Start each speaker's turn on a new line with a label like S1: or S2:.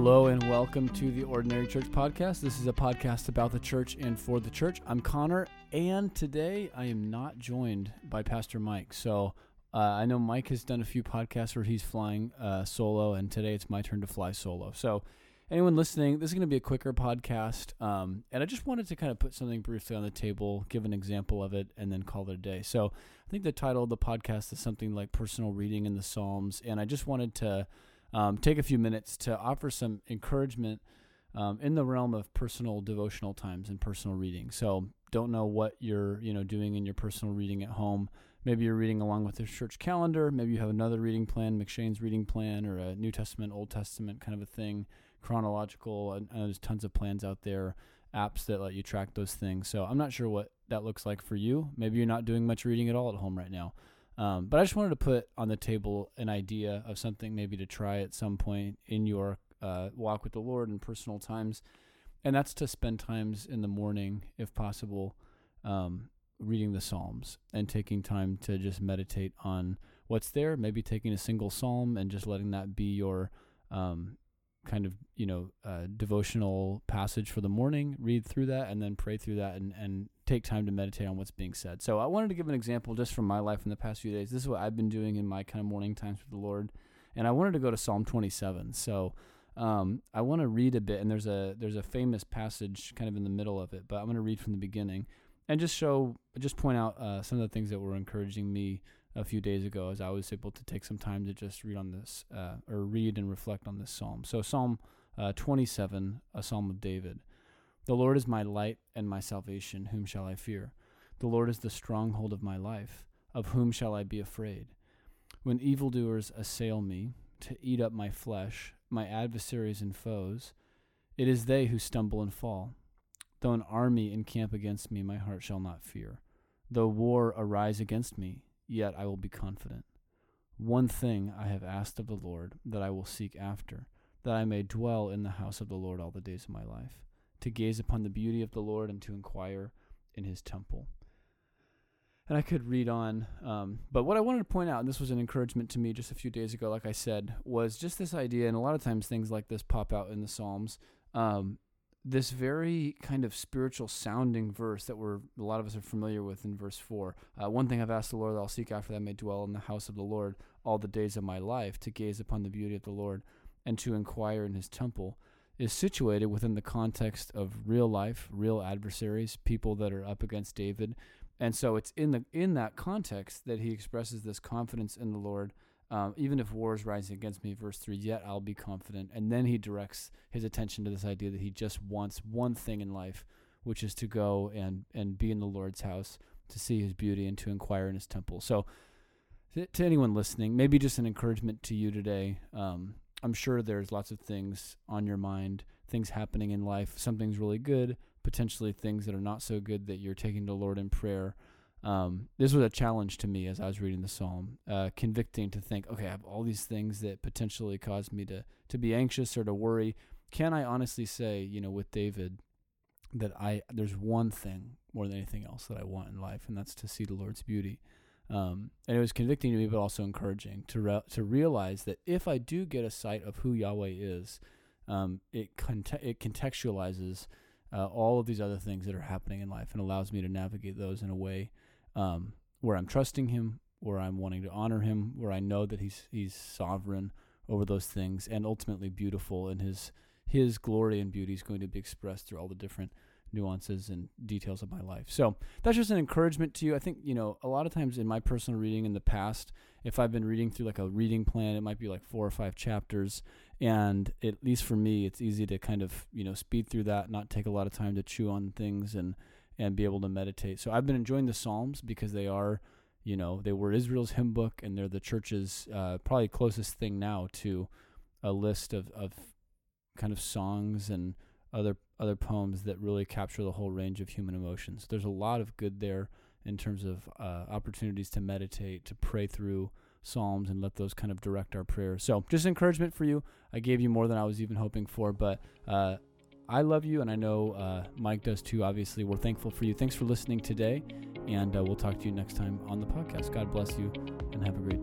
S1: Hello and welcome to the Ordinary Church Podcast. This is a podcast about the church and for the church. I'm Connor, and today I am not joined by Pastor Mike. So uh, I know Mike has done a few podcasts where he's flying uh, solo, and today it's my turn to fly solo. So anyone listening, this is going to be a quicker podcast, um, and I just wanted to kind of put something briefly on the table, give an example of it, and then call it a day. So I think the title of the podcast is something like personal reading in the Psalms, and I just wanted to um, take a few minutes to offer some encouragement um, in the realm of personal devotional times and personal reading. So don't know what you're you know doing in your personal reading at home. Maybe you're reading along with the church calendar. Maybe you have another reading plan, M'Cheyne's reading plan, or a New Testament, Old Testament kind of a thing, chronological. And there's tons of plans out there, apps that let you track those things. So I'm not sure what that looks like for you. Maybe you're not doing much reading at all at home right now. Um, but I just wanted to put on the table an idea of something maybe to try at some point in your uh, walk with the Lord and personal times, and that's to spend times in the morning, if possible, um, reading the Psalms and taking time to just meditate on what's there. Maybe taking a single psalm and just letting that be your um, kind of you know uh, devotional passage for the morning. Read through that and then pray through that and and take time to meditate on what's being said. So I wanted to give an example just from my life in the past few days. This is what I've been doing in my kind of morning times with the Lord, and I wanted to go to Psalm 27. So um, I want to read a bit, and there's a there's a famous passage kind of in the middle of it, but I'm going to read from the beginning and just show just point out uh, some of the things that were encouraging me a few days ago as I was able to take some time to just read on this uh, or read and reflect on this psalm. So Psalm uh, 27, a psalm of David. The Lord is my light and my salvation. Whom shall I fear? The Lord is the stronghold of my life. Of whom shall I be afraid? When evildoers assail me to eat up my flesh, my adversaries and foes, it is they who stumble and fall. Though an army encamp against me, my heart shall not fear. Though war arise against me, yet I will be confident. One thing I have asked of the Lord that I will seek after, that I may dwell in the house of the Lord all the days of my life to gaze upon the beauty of the Lord and to inquire in his temple. And I could read on, um, but what I wanted to point out, and this was an encouragement to me just a few days ago, like I said, was just this idea, and a lot of times things like this pop out in the Psalms. Um, this very kind of spiritual sounding verse that we're a lot of us are familiar with in verse four. Uh, one thing I've asked the Lord that I'll seek after that I may dwell in the house of the Lord all the days of my life, to gaze upon the beauty of the Lord and to inquire in his temple is situated within the context of real life, real adversaries, people that are up against David. And so it's in the in that context that he expresses this confidence in the Lord. Um, even if war is rising against me, verse 3, yet I'll be confident. And then he directs his attention to this idea that he just wants one thing in life, which is to go and, and be in the Lord's house, to see his beauty, and to inquire in his temple. So, to, to anyone listening, maybe just an encouragement to you today. Um, I'm sure there's lots of things on your mind, things happening in life. Something's really good, potentially things that are not so good that you're taking to the Lord in prayer. Um, this was a challenge to me as I was reading the psalm, uh, convicting to think, okay, I have all these things that potentially cause me to to be anxious or to worry. Can I honestly say, you know, with David, that I there's one thing more than anything else that I want in life, and that's to see the Lord's beauty. Um, and it was convicting to me, but also encouraging to re- to realize that if I do get a sight of who Yahweh is, um, it cont- it contextualizes uh, all of these other things that are happening in life and allows me to navigate those in a way um, where I'm trusting Him, where I'm wanting to honor Him, where I know that He's He's sovereign over those things and ultimately beautiful, and His His glory and beauty is going to be expressed through all the different nuances and details of my life. So that's just an encouragement to you. I think, you know, a lot of times in my personal reading in the past, if I've been reading through like a reading plan, it might be like four or five chapters. And at least for me, it's easy to kind of, you know, speed through that, not take a lot of time to chew on things and, and be able to meditate. So I've been enjoying the Psalms because they are, you know, they were Israel's hymn book and they're the church's uh, probably closest thing now to a list of, of kind of songs and other other poems that really capture the whole range of human emotions. There's a lot of good there in terms of uh, opportunities to meditate, to pray through psalms, and let those kind of direct our prayers. So, just encouragement for you. I gave you more than I was even hoping for, but uh, I love you, and I know uh, Mike does too. Obviously, we're thankful for you. Thanks for listening today, and uh, we'll talk to you next time on the podcast. God bless you, and have a great